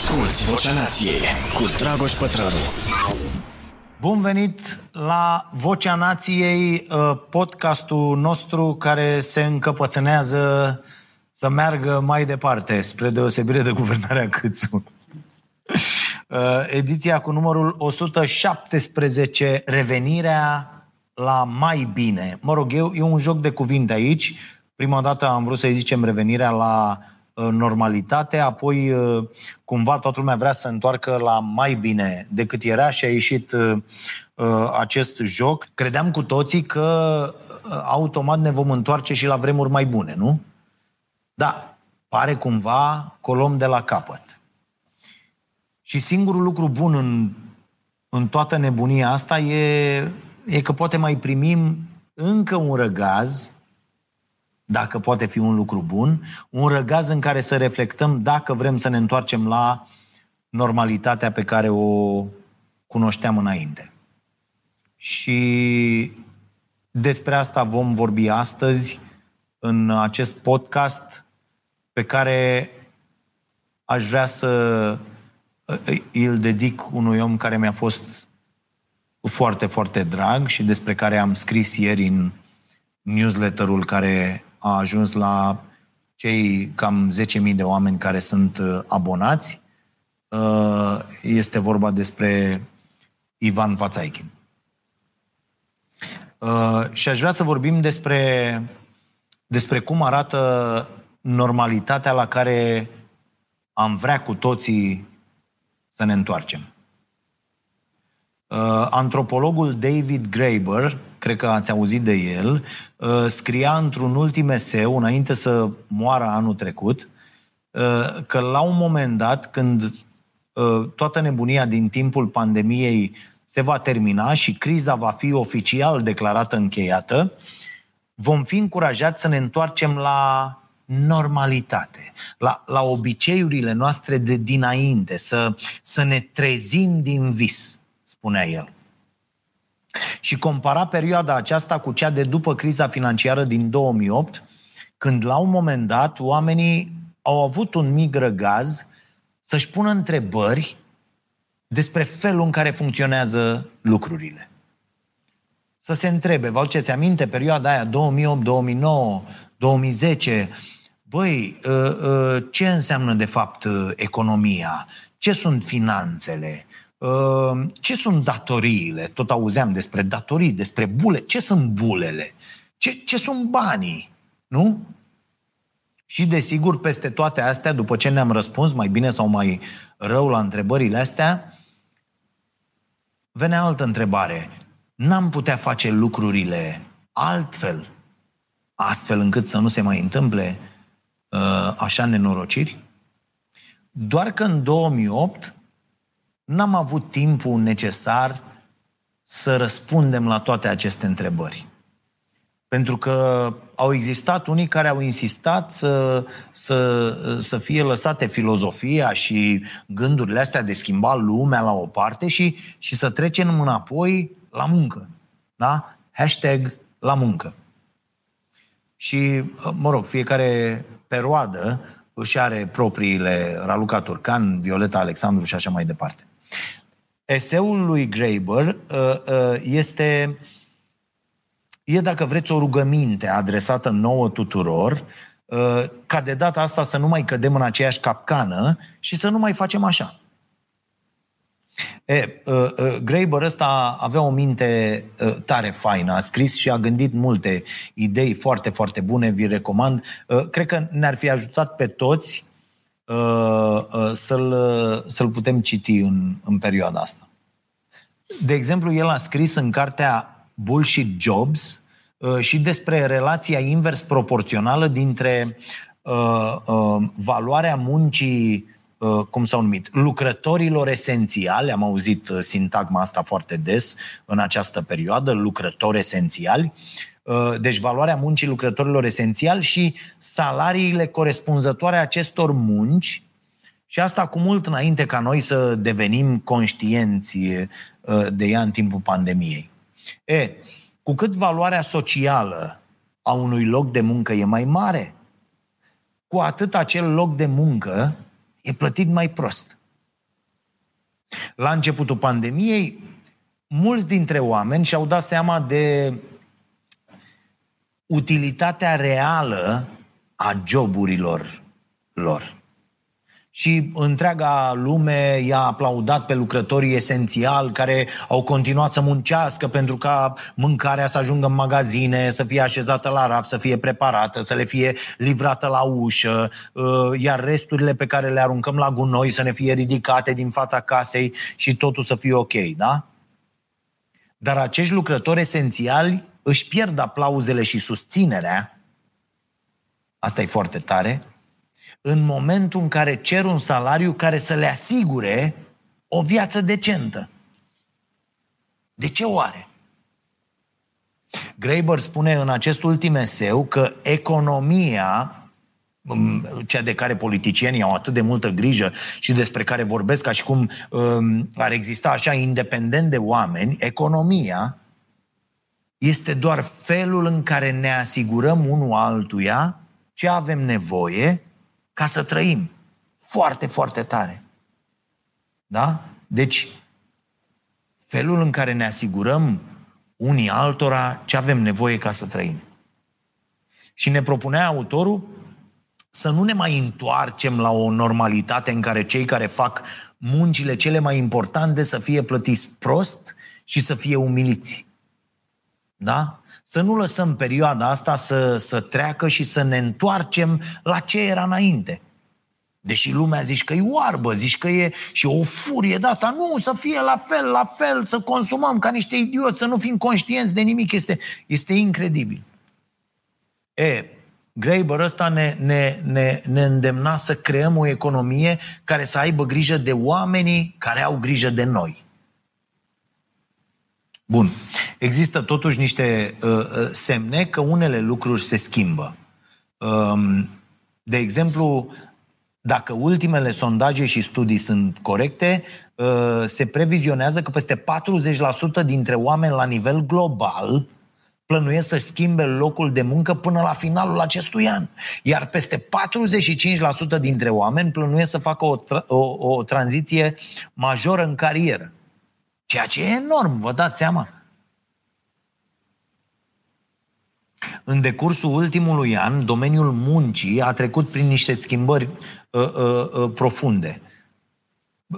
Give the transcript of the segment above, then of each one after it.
Asculți Vocea Nației cu Dragoș Pătrălu. Bun venit la Vocea Nației, uh, podcastul nostru care se încăpățânează să meargă mai departe, spre deosebire de guvernarea Câțu. Uh, ediția cu numărul 117, revenirea la mai bine. Mă rog, eu, e un joc de cuvinte aici. Prima dată am vrut să-i zicem revenirea la uh, normalitate, apoi uh, cumva toată lumea vrea să întoarcă la mai bine decât era și a ieșit acest joc. Credeam cu toții că automat ne vom întoarce și la vremuri mai bune, nu? Da, pare cumva colom de la capăt. Și singurul lucru bun în, în toată nebunia asta e, e că poate mai primim încă un răgaz, dacă poate fi un lucru bun, un răgaz în care să reflectăm dacă vrem să ne întoarcem la normalitatea pe care o cunoșteam înainte. Și despre asta vom vorbi astăzi în acest podcast pe care aș vrea să îl dedic unui om care mi-a fost foarte, foarte drag și despre care am scris ieri în newsletterul care a ajuns la cei cam 10.000 de oameni care sunt uh, abonați. Uh, este vorba despre Ivan Pațaichin. Uh, și aș vrea să vorbim despre, despre cum arată normalitatea la care am vrea cu toții să ne întoarcem. Uh, antropologul David Graeber, cred că ați auzit de el, uh, scria într-un ultim eseu, înainte să moară anul trecut, uh, că la un moment dat, când uh, toată nebunia din timpul pandemiei se va termina și criza va fi oficial declarată încheiată, vom fi încurajați să ne întoarcem la normalitate, la, la obiceiurile noastre de dinainte, să, să ne trezim din vis, spunea el. Și compara perioada aceasta cu cea de după criza financiară din 2008, când la un moment dat oamenii au avut un mic răgaz să-și pună întrebări despre felul în care funcționează lucrurile. Să se întrebe, vă aduceți aminte, perioada aia 2008, 2009, 2010, băi, ă, ă, ce înseamnă de fapt ă, economia? Ce sunt finanțele? Ce sunt datoriile? Tot auzeam despre datorii, despre bule. Ce sunt bulele? Ce, ce sunt banii? Nu? Și desigur, peste toate astea, după ce ne-am răspuns mai bine sau mai rău la întrebările astea, venea altă întrebare. N-am putea face lucrurile altfel, astfel încât să nu se mai întâmple Uh, așa nenorociri? Doar că în 2008 n-am avut timpul necesar să răspundem la toate aceste întrebări. Pentru că au existat unii care au insistat să, să, să fie lăsate filozofia și gândurile astea de schimba lumea la o parte și, și să trecem înapoi la muncă. Da? Hashtag la muncă. Și, mă rog, fiecare perioadă își are propriile Raluca Turcan, Violeta Alexandru și așa mai departe. Eseul lui Graeber uh, uh, este, e, dacă vreți, o rugăminte adresată nouă tuturor, uh, ca de data asta să nu mai cădem în aceeași capcană și să nu mai facem așa. E, uh, uh, Graeber ăsta avea o minte uh, tare faină, a scris și a gândit multe idei foarte, foarte bune, vi recomand. Uh, cred că ne-ar fi ajutat pe toți uh, uh, să-l, să-l putem citi în, în perioada asta. De exemplu, el a scris în cartea Bullshit Jobs uh, și despre relația invers proporțională dintre uh, uh, valoarea muncii Uh, cum s-au numit, lucrătorilor esențiali, am auzit uh, sintagma asta foarte des în această perioadă, lucrători esențiali, uh, deci valoarea muncii lucrătorilor esențiali și salariile corespunzătoare acestor munci și asta cu mult înainte ca noi să devenim conștienți de ea în timpul pandemiei. E, cu cât valoarea socială a unui loc de muncă e mai mare, cu atât acel loc de muncă e plătit mai prost. La începutul pandemiei, mulți dintre oameni și-au dat seama de utilitatea reală a joburilor lor. Și întreaga lume i-a aplaudat pe lucrătorii esențiali care au continuat să muncească pentru ca mâncarea să ajungă în magazine, să fie așezată la raf, să fie preparată, să le fie livrată la ușă, uh, iar resturile pe care le aruncăm la gunoi să ne fie ridicate din fața casei și totul să fie ok, da? Dar acești lucrători esențiali își pierd aplauzele și susținerea, asta e foarte tare, în momentul în care cer un salariu care să le asigure o viață decentă. De ce oare? Graeber spune în acest ultim eseu că economia, cea de care politicienii au atât de multă grijă și despre care vorbesc ca și cum um, ar exista așa independent de oameni, economia este doar felul în care ne asigurăm unul altuia ce avem nevoie ca să trăim. Foarte, foarte tare. Da? Deci, felul în care ne asigurăm unii altora ce avem nevoie ca să trăim. Și ne propunea autorul să nu ne mai întoarcem la o normalitate în care cei care fac muncile cele mai importante să fie plătiți prost și să fie umiliți. Da? Să nu lăsăm perioada asta să, să treacă și să ne întoarcem la ce era înainte. Deși lumea zici că e oarbă, zici că e și o furie de asta. Nu, să fie la fel, la fel, să consumăm ca niște idioți, să nu fim conștienți de nimic. Este, este incredibil. E, Graeber ăsta ne, ne, ne, ne îndemna să creăm o economie care să aibă grijă de oamenii care au grijă de noi. Bun. Există totuși niște uh, uh, semne că unele lucruri se schimbă. Um, de exemplu, dacă ultimele sondaje și studii sunt corecte, uh, se previzionează că peste 40% dintre oameni la nivel global plănuiesc să schimbe locul de muncă până la finalul acestui an. Iar peste 45% dintre oameni plănuiesc să facă o, tra- o, o tranziție majoră în carieră. Ceea ce e enorm, vă dați seama. În decursul ultimului an, domeniul muncii a trecut prin niște schimbări uh, uh, uh, profunde.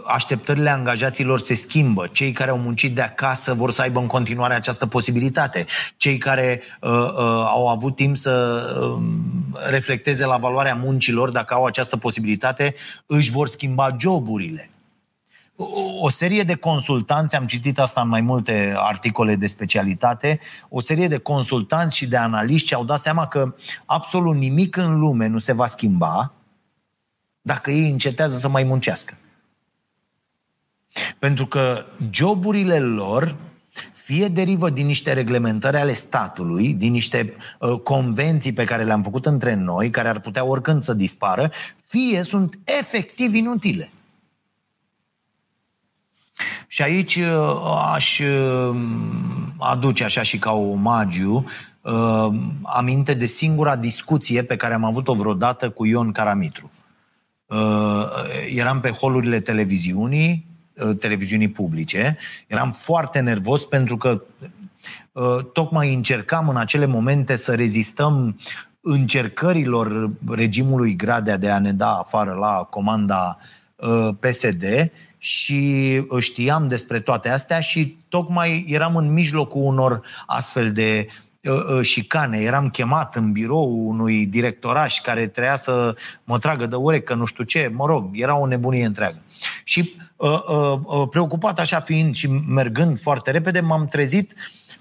Așteptările angajaților se schimbă. Cei care au muncit de acasă vor să aibă în continuare această posibilitate. Cei care uh, uh, au avut timp să uh, reflecteze la valoarea muncilor, dacă au această posibilitate, își vor schimba joburile o serie de consultanți, am citit asta în mai multe articole de specialitate, o serie de consultanți și de analiști au dat seama că absolut nimic în lume nu se va schimba dacă ei încetează să mai muncească. Pentru că joburile lor fie derivă din niște reglementări ale statului, din niște uh, convenții pe care le-am făcut între noi, care ar putea oricând să dispară, fie sunt efectiv inutile. Și aici uh, aș uh, aduce așa și ca o omagiu uh, aminte de singura discuție pe care am avut-o vreodată cu Ion Caramitru. Eram pe holurile televiziunii, televiziunii publice, eram foarte nervos pentru că tocmai încercam în acele momente să rezistăm încercărilor regimului Gradea de a ne da afară la comanda PSD și știam despre toate astea și tocmai eram în mijlocul unor astfel de uh, uh, șicane. Eram chemat în birou unui directoraș care treia să mă tragă de urecă, nu știu ce, mă rog, era o nebunie întreagă. Și uh, uh, uh, preocupat așa fiind și mergând foarte repede, m-am trezit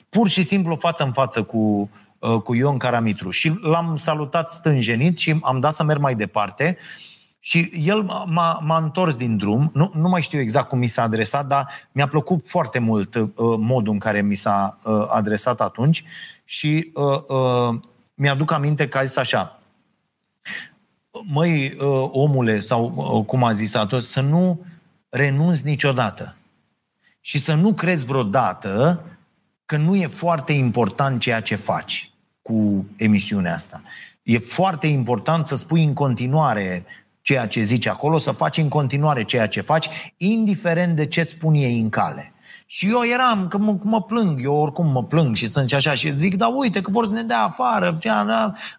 pur și simplu față în față cu, uh, cu Ion Caramitru și l-am salutat stânjenit și am dat să merg mai departe uh, și el m-a, m-a întors din drum, nu, nu mai știu exact cum mi s-a adresat, dar mi-a plăcut foarte mult uh, modul în care mi s-a uh, adresat atunci. Și uh, uh, mi-aduc aminte că a zis așa, măi, uh, omule, sau uh, cum a zis atunci, să nu renunți niciodată. Și să nu crezi vreodată că nu e foarte important ceea ce faci cu emisiunea asta. E foarte important să spui în continuare ceea ce zici acolo, să faci în continuare ceea ce faci, indiferent de ce îți pun ei în cale. Și eu eram, că mă, mă plâng, eu oricum mă plâng și sunt și așa și zic, da uite că vor să ne dea afară,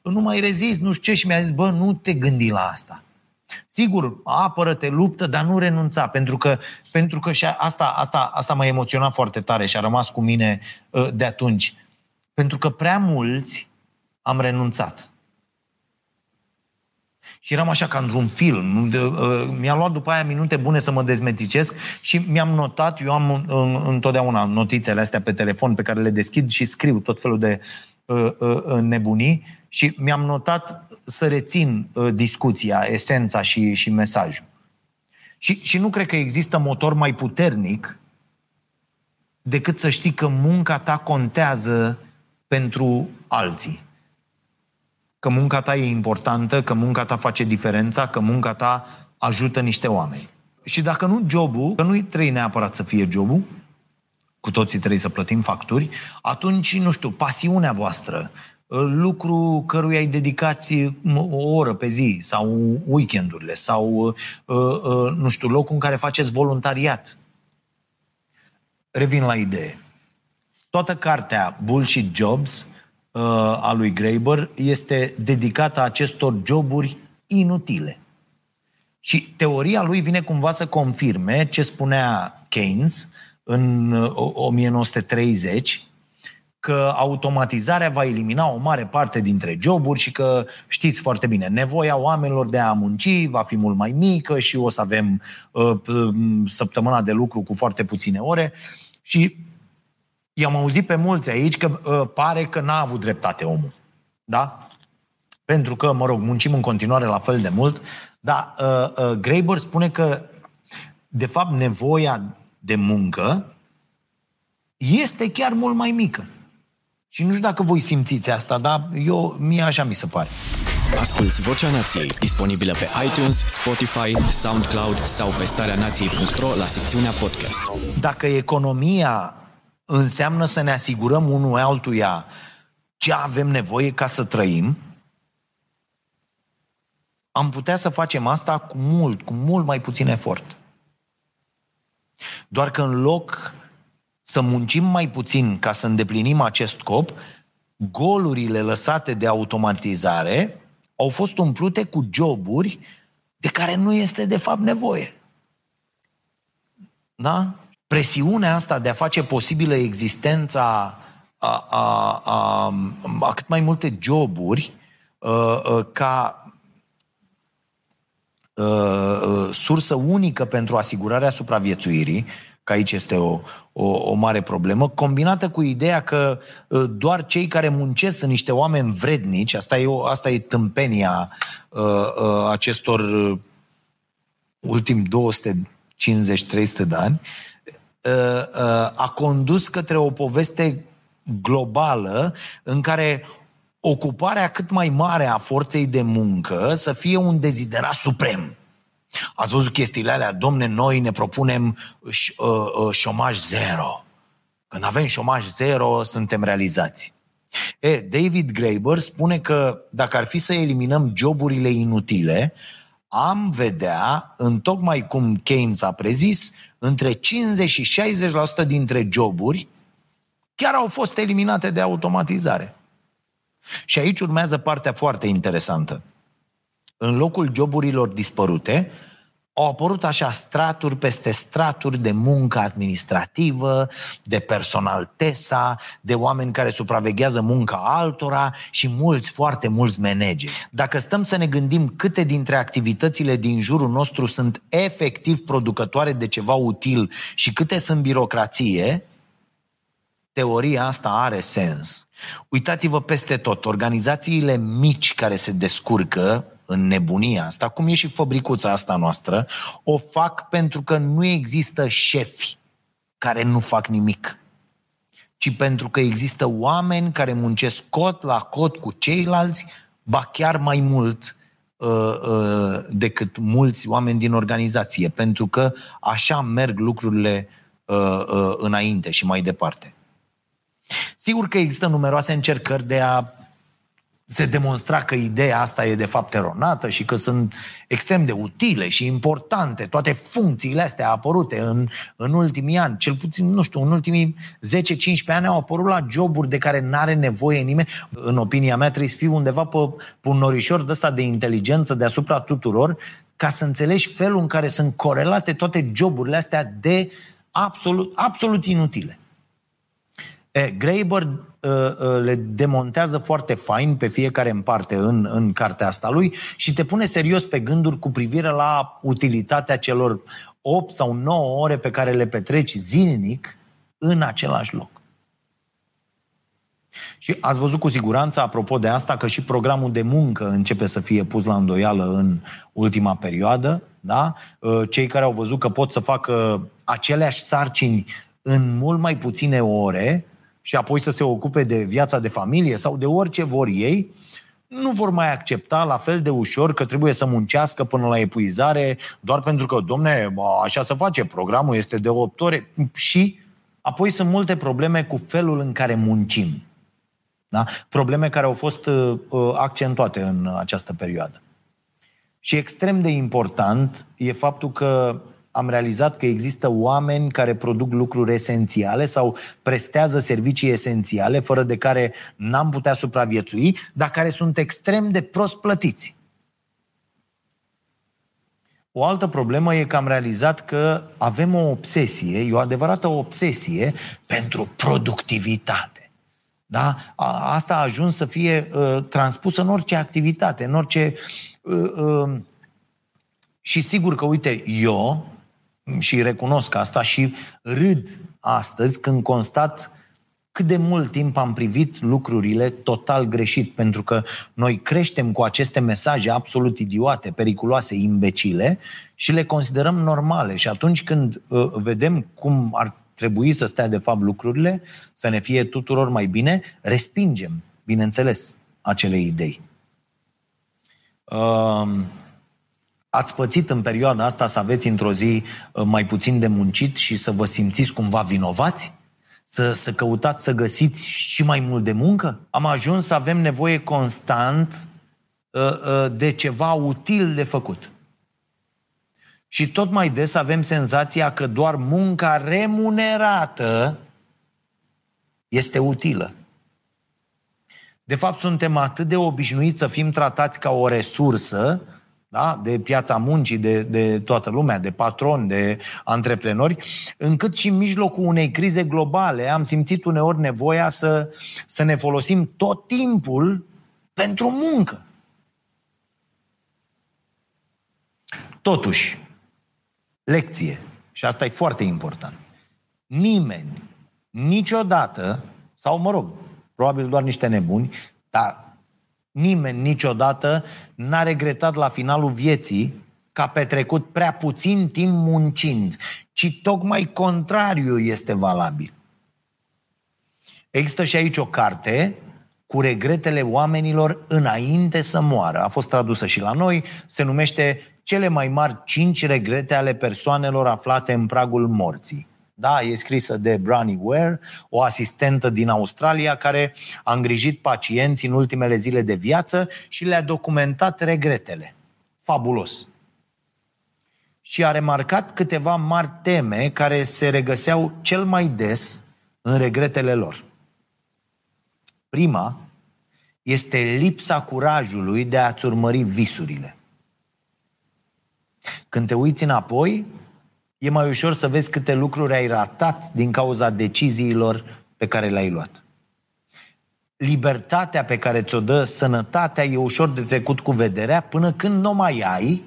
nu mai rezist, nu știu ce și mi-a zis, bă, nu te gândi la asta. Sigur, apără-te, luptă, dar nu renunța, pentru că, pentru că și asta, asta, asta m-a emoționat foarte tare și a rămas cu mine uh, de atunci. Pentru că prea mulți am renunțat. Și eram așa ca într-un film. Uh, mi-a luat după aia minute bune să mă dezmeticesc și mi-am notat, eu am întotdeauna notițele astea pe telefon pe care le deschid și scriu tot felul de uh, uh, nebunii și mi-am notat să rețin discuția, esența și, și mesajul. Și, și nu cred că există motor mai puternic decât să știi că munca ta contează pentru alții că munca ta e importantă, că munca ta face diferența, că munca ta ajută niște oameni. Și dacă nu jobul, că nu-i trebuie neapărat să fie jobul, cu toții trebuie să plătim facturi, atunci, nu știu, pasiunea voastră, lucru căruia îi dedicați o oră pe zi sau weekendurile sau, ă, ă, nu știu, locul în care faceți voluntariat. Revin la idee. Toată cartea Bullshit Jobs uh, a lui Graeber este dedicată acestor joburi inutile. Și teoria lui vine cumva să confirme ce spunea Keynes în 1930, uh, că automatizarea va elimina o mare parte dintre joburi și că știți foarte bine, nevoia oamenilor de a munci va fi mult mai mică și o să avem uh, săptămâna de lucru cu foarte puține ore și i-am auzit pe mulți aici că uh, pare că n-a avut dreptate omul. Da? Pentru că, mă rog, muncim în continuare la fel de mult, dar uh, uh, Graeber spune că, de fapt, nevoia de muncă este chiar mult mai mică. Și nu știu dacă voi simțiți asta, dar eu, mie așa mi se pare. Asculți Vocea Nației, disponibilă pe iTunes, Spotify, SoundCloud sau pe starea nației.ro la secțiunea podcast. Dacă economia înseamnă să ne asigurăm unul altuia ce avem nevoie ca să trăim, am putea să facem asta cu mult, cu mult mai puțin efort. Doar că în loc să muncim mai puțin ca să îndeplinim acest scop, golurile lăsate de automatizare au fost umplute cu joburi de care nu este de fapt nevoie. Da? Presiunea asta de a face posibilă existența a, a, a, a cât mai multe joburi a, a, ca a, a, sursă unică pentru asigurarea supraviețuirii, că aici este o, o, o mare problemă, combinată cu ideea că doar cei care muncesc sunt niște oameni vrednici, asta e, o, asta e tâmpenia a, a, acestor ultimi 250-300 de ani, Uh, uh, a condus către o poveste globală în care ocuparea cât mai mare a forței de muncă să fie un deziderat suprem. Ați văzut chestiile alea? Domne, noi ne propunem uh, șomaj zero. Când avem șomaj zero, suntem realizați. E, David Graeber spune că dacă ar fi să eliminăm joburile inutile, am vedea, în tocmai cum Keynes a prezis, între 50 și 60% dintre joburi chiar au fost eliminate de automatizare. Și aici urmează partea foarte interesantă. În locul joburilor dispărute, au apărut așa straturi peste straturi de muncă administrativă, de personal TESA, de oameni care supraveghează munca altora și mulți, foarte mulți manageri. Dacă stăm să ne gândim câte dintre activitățile din jurul nostru sunt efectiv producătoare de ceva util și câte sunt birocrație, teoria asta are sens. Uitați-vă peste tot, organizațiile mici care se descurcă în nebunia asta, cum e și fabricuța asta noastră, o fac pentru că nu există șefi care nu fac nimic, ci pentru că există oameni care muncesc cot la cot cu ceilalți, ba chiar mai mult uh, uh, decât mulți oameni din organizație, pentru că așa merg lucrurile uh, uh, înainte și mai departe. Sigur că există numeroase încercări de a se demonstra că ideea asta e de fapt eronată și că sunt extrem de utile și importante toate funcțiile astea apărute în, în ultimii ani, cel puțin, nu știu, în ultimii 10-15 ani au apărut la joburi de care n-are nevoie nimeni. În opinia mea trebuie să fii undeva pe, pe un norișor de ăsta de inteligență deasupra tuturor ca să înțelegi felul în care sunt corelate toate joburile astea de absolut, absolut inutile. E, Graeber uh, uh, le demontează foarte fain pe fiecare în parte în, în cartea asta lui și te pune serios pe gânduri cu privire la utilitatea celor 8 sau 9 ore pe care le petreci zilnic în același loc. Și ați văzut cu siguranță, apropo de asta, că și programul de muncă începe să fie pus la îndoială în ultima perioadă. Da? Uh, cei care au văzut că pot să facă aceleași sarcini în mult mai puține ore și apoi să se ocupe de viața de familie sau de orice vor ei, nu vor mai accepta la fel de ușor că trebuie să muncească până la epuizare doar pentru că, domne, așa se face, programul este de 8 ore și apoi sunt multe probleme cu felul în care muncim. Da? Probleme care au fost uh, uh, accentuate în această perioadă. Și extrem de important e faptul că am realizat că există oameni care produc lucruri esențiale sau prestează servicii esențiale, fără de care n-am putea supraviețui, dar care sunt extrem de prost plătiți. O altă problemă e că am realizat că avem o obsesie, e o adevărată obsesie pentru productivitate. Da? Asta a ajuns să fie uh, transpusă în orice activitate, în orice. Uh, uh, și sigur că, uite, eu și recunosc asta și râd astăzi când constat cât de mult timp am privit lucrurile total greșit, pentru că noi creștem cu aceste mesaje absolut idiote, periculoase, imbecile și le considerăm normale. Și atunci când uh, vedem cum ar trebui să stea de fapt lucrurile, să ne fie tuturor mai bine, respingem, bineînțeles, acele idei. Uh, Ați pățit în perioada asta să aveți într-o zi uh, mai puțin de muncit și să vă simțiți cumva vinovați? Să, să căutați să găsiți și mai mult de muncă? Am ajuns să avem nevoie constant uh, uh, de ceva util de făcut. Și tot mai des avem senzația că doar munca remunerată este utilă. De fapt, suntem atât de obișnuiți să fim tratați ca o resursă da? de piața muncii, de, de toată lumea, de patroni, de antreprenori, încât și în mijlocul unei crize globale am simțit uneori nevoia să, să ne folosim tot timpul pentru muncă. Totuși, lecție, și asta e foarte important, nimeni, niciodată, sau mă rog, probabil doar niște nebuni, dar Nimeni niciodată n-a regretat la finalul vieții că a petrecut prea puțin timp muncind, ci tocmai contrariu este valabil. Există și aici o carte cu regretele oamenilor înainte să moară. A fost tradusă și la noi, se numește Cele mai mari cinci regrete ale persoanelor aflate în pragul morții. Da, e scrisă de Bronnie Ware, o asistentă din Australia care a îngrijit pacienți în ultimele zile de viață și le-a documentat regretele. Fabulos. Și a remarcat câteva mari teme care se regăseau cel mai des în regretele lor. Prima este lipsa curajului de a-ți urmări visurile. Când te uiți înapoi, e mai ușor să vezi câte lucruri ai ratat din cauza deciziilor pe care le-ai luat. Libertatea pe care ți-o dă sănătatea e ușor de trecut cu vederea până când nu mai ai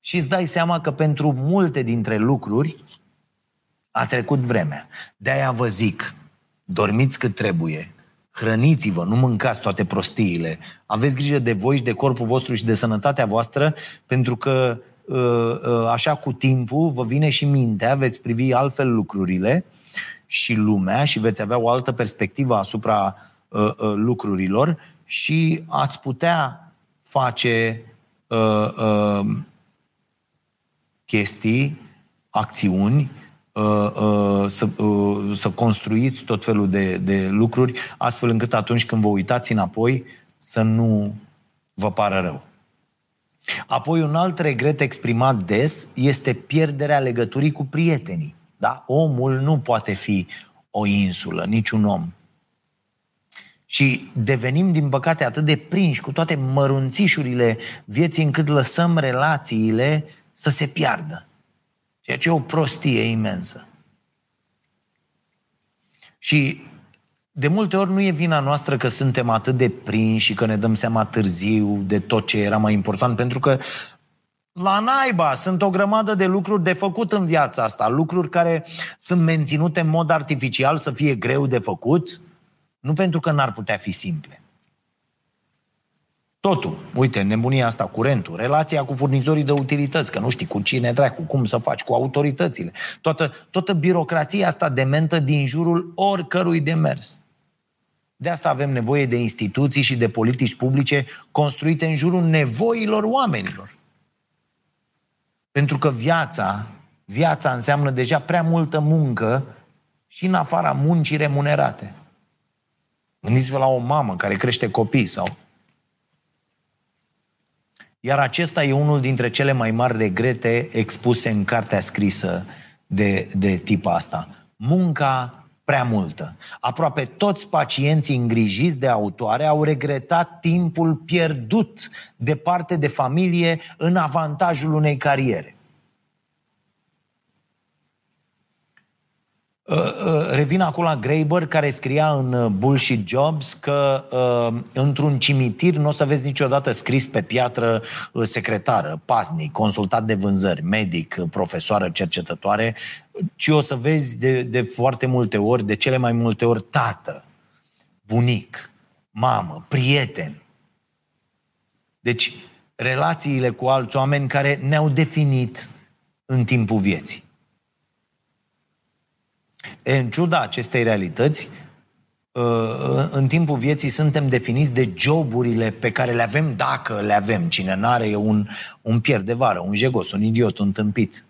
și îți dai seama că pentru multe dintre lucruri a trecut vremea. De-aia vă zic, dormiți cât trebuie, hrăniți-vă, nu mâncați toate prostiile, aveți grijă de voi și de corpul vostru și de sănătatea voastră, pentru că Uh, uh, așa cu timpul vă vine și mintea, veți privi altfel lucrurile și lumea și veți avea o altă perspectivă asupra uh, lucrurilor și ați putea face chestii, acțiuni, să, să construiți tot felul de, de lucruri, astfel încât atunci când vă uitați înapoi, să nu vă pară rău. Apoi un alt regret exprimat des este pierderea legăturii cu prietenii. Da? Omul nu poate fi o insulă, niciun om. Și devenim, din păcate, atât de prinși cu toate mărunțișurile vieții încât lăsăm relațiile să se piardă. Ceea ce e o prostie imensă. Și de multe ori nu e vina noastră că suntem atât de prinși și că ne dăm seama târziu de tot ce era mai important, pentru că la naiba sunt o grămadă de lucruri de făcut în viața asta, lucruri care sunt menținute în mod artificial să fie greu de făcut, nu pentru că n-ar putea fi simple. Totul, uite, nebunia asta, curentul, relația cu furnizorii de utilități, că nu știi cu cine dracu, cum să faci, cu autoritățile, toată, toată birocrația asta dementă din jurul oricărui demers. De asta avem nevoie de instituții și de politici publice construite în jurul nevoilor oamenilor. Pentru că viața, viața înseamnă deja prea multă muncă și în afara muncii remunerate. Gândiți-vă la o mamă care crește copii sau... Iar acesta e unul dintre cele mai mari regrete expuse în cartea scrisă de, de tip asta. Munca prea multă. Aproape toți pacienții îngrijiți de autoare au regretat timpul pierdut departe de familie în avantajul unei cariere. Uh, uh, revin acum la Graeber, care scria în uh, Bullshit Jobs că într-un cimitir nu o să vezi niciodată scris pe piatră secretară, pasnic, consultat de vânzări, medic, profesoară, cercetătoare, ci o să vezi de, de foarte multe ori, de cele mai multe ori, tată, bunic, mamă, prieten. Deci, relațiile cu alți oameni care ne-au definit în timpul vieții. În ciuda acestei realități, uh, în timpul vieții suntem definiți de joburile pe care le avem dacă le avem. Cine n-are e un, un pierd de vară, un jegos, un idiot, un tâmpit.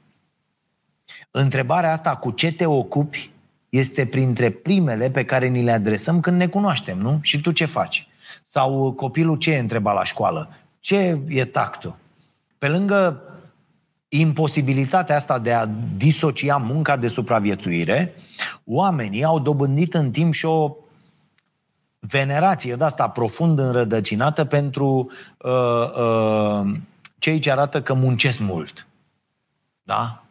Întrebarea asta cu ce te ocupi este printre primele pe care ni le adresăm când ne cunoaștem, nu? Și tu ce faci? Sau copilul ce întreba la școală? Ce e tactul? Pe lângă imposibilitatea asta de a disocia munca de supraviețuire, oamenii au dobândit în timp și o venerație de asta profund înrădăcinată pentru uh, uh, cei ce arată că muncesc mult. Da?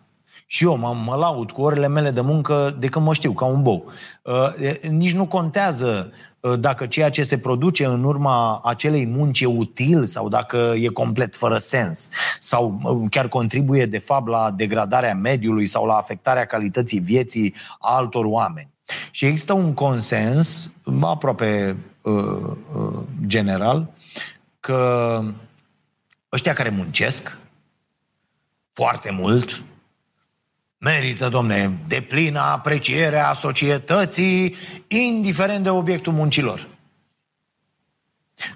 Și eu mă, mă laud cu orele mele de muncă de când mă știu, ca un bou. Uh, nici nu contează uh, dacă ceea ce se produce în urma acelei munci e util sau dacă e complet fără sens sau uh, chiar contribuie de fapt la degradarea mediului sau la afectarea calității vieții altor oameni. Și există un consens aproape uh, uh, general că ăștia care muncesc foarte mult, Merită, domne, de plină apreciere a societății, indiferent de obiectul muncilor.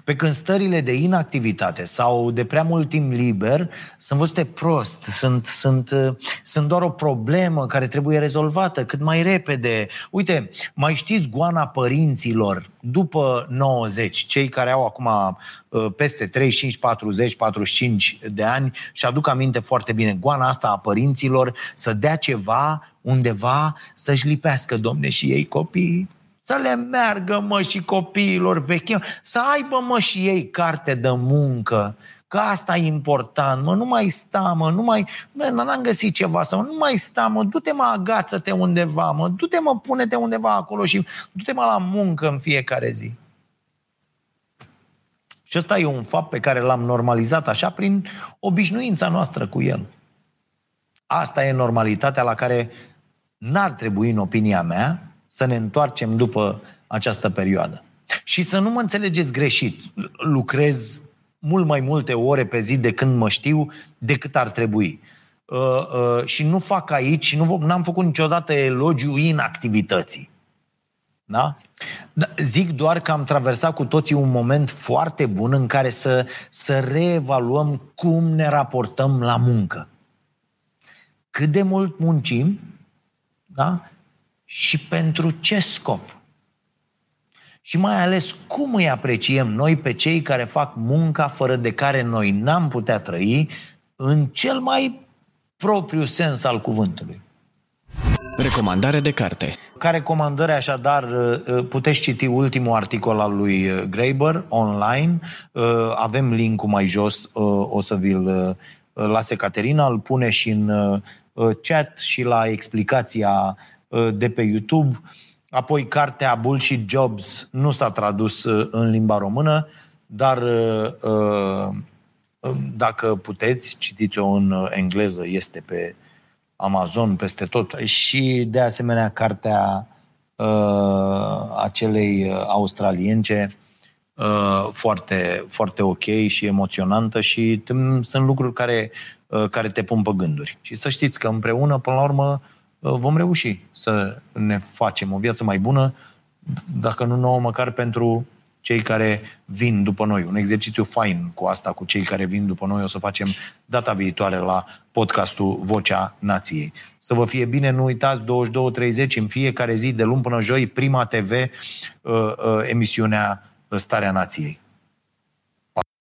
Pe când stările de inactivitate sau de prea mult timp liber sunt văzute prost, sunt, sunt, sunt doar o problemă care trebuie rezolvată cât mai repede. Uite, mai știți goana părinților după 90, cei care au acum uh, peste 35, 40, 45 de ani și aduc aminte foarte bine goana asta a părinților să dea ceva undeva să-și lipească, domne, și ei copii să le meargă, mă, și copiilor vechi, să aibă, mă, și ei carte de muncă, că asta e important, mă, nu mai sta, mă, nu mai, mă, n-am găsit ceva sau nu mai sta, mă, du-te, mă, agață-te undeva, mă, du-te, mă, pune-te undeva acolo și du-te, mă, la muncă în fiecare zi. Și ăsta e un fapt pe care l-am normalizat așa prin obișnuința noastră cu el. Asta e normalitatea la care n-ar trebui, în opinia mea, să ne întoarcem după această perioadă. Și să nu mă înțelegeți greșit, lucrez mult mai multe ore pe zi de când mă știu decât ar trebui. Uh, uh, și nu fac aici, nu am făcut niciodată elogiu inactivității. Da? da? Zic doar că am traversat cu toții un moment foarte bun în care să, să reevaluăm cum ne raportăm la muncă. Cât de mult muncim, da? Și pentru ce scop. și mai ales cum îi apreciem noi pe cei care fac munca fără de care noi n-am putea trăi în cel mai propriu sens al cuvântului. Recomandare de carte. Ca recomandări, așadar, uh, uh, puteți citi ultimul articol al lui uh, Graeber online. Avem linkul mai jos, o să vi-l lase Caterina, îl pune și în chat și la explicația de pe YouTube. Apoi, cartea Bullshit Jobs nu s-a tradus în limba română, dar dacă puteți, citiți-o în engleză, este pe Amazon, peste tot. Și, de asemenea, cartea uh, acelei uh, australience uh, foarte, foarte ok și emoționantă și sunt lucruri care, uh, care te pun pe gânduri. Și să știți că împreună, până la urmă, uh, vom reuși să ne facem o viață mai bună, dacă nu nouă, măcar pentru cei care vin după noi. Un exercițiu fain cu asta, cu cei care vin după noi, o să facem data viitoare la podcastul Vocea Nației. Să vă fie bine, nu uitați, 22.30 în fiecare zi, de luni până joi, Prima TV, uh, uh, emisiunea Starea Nației.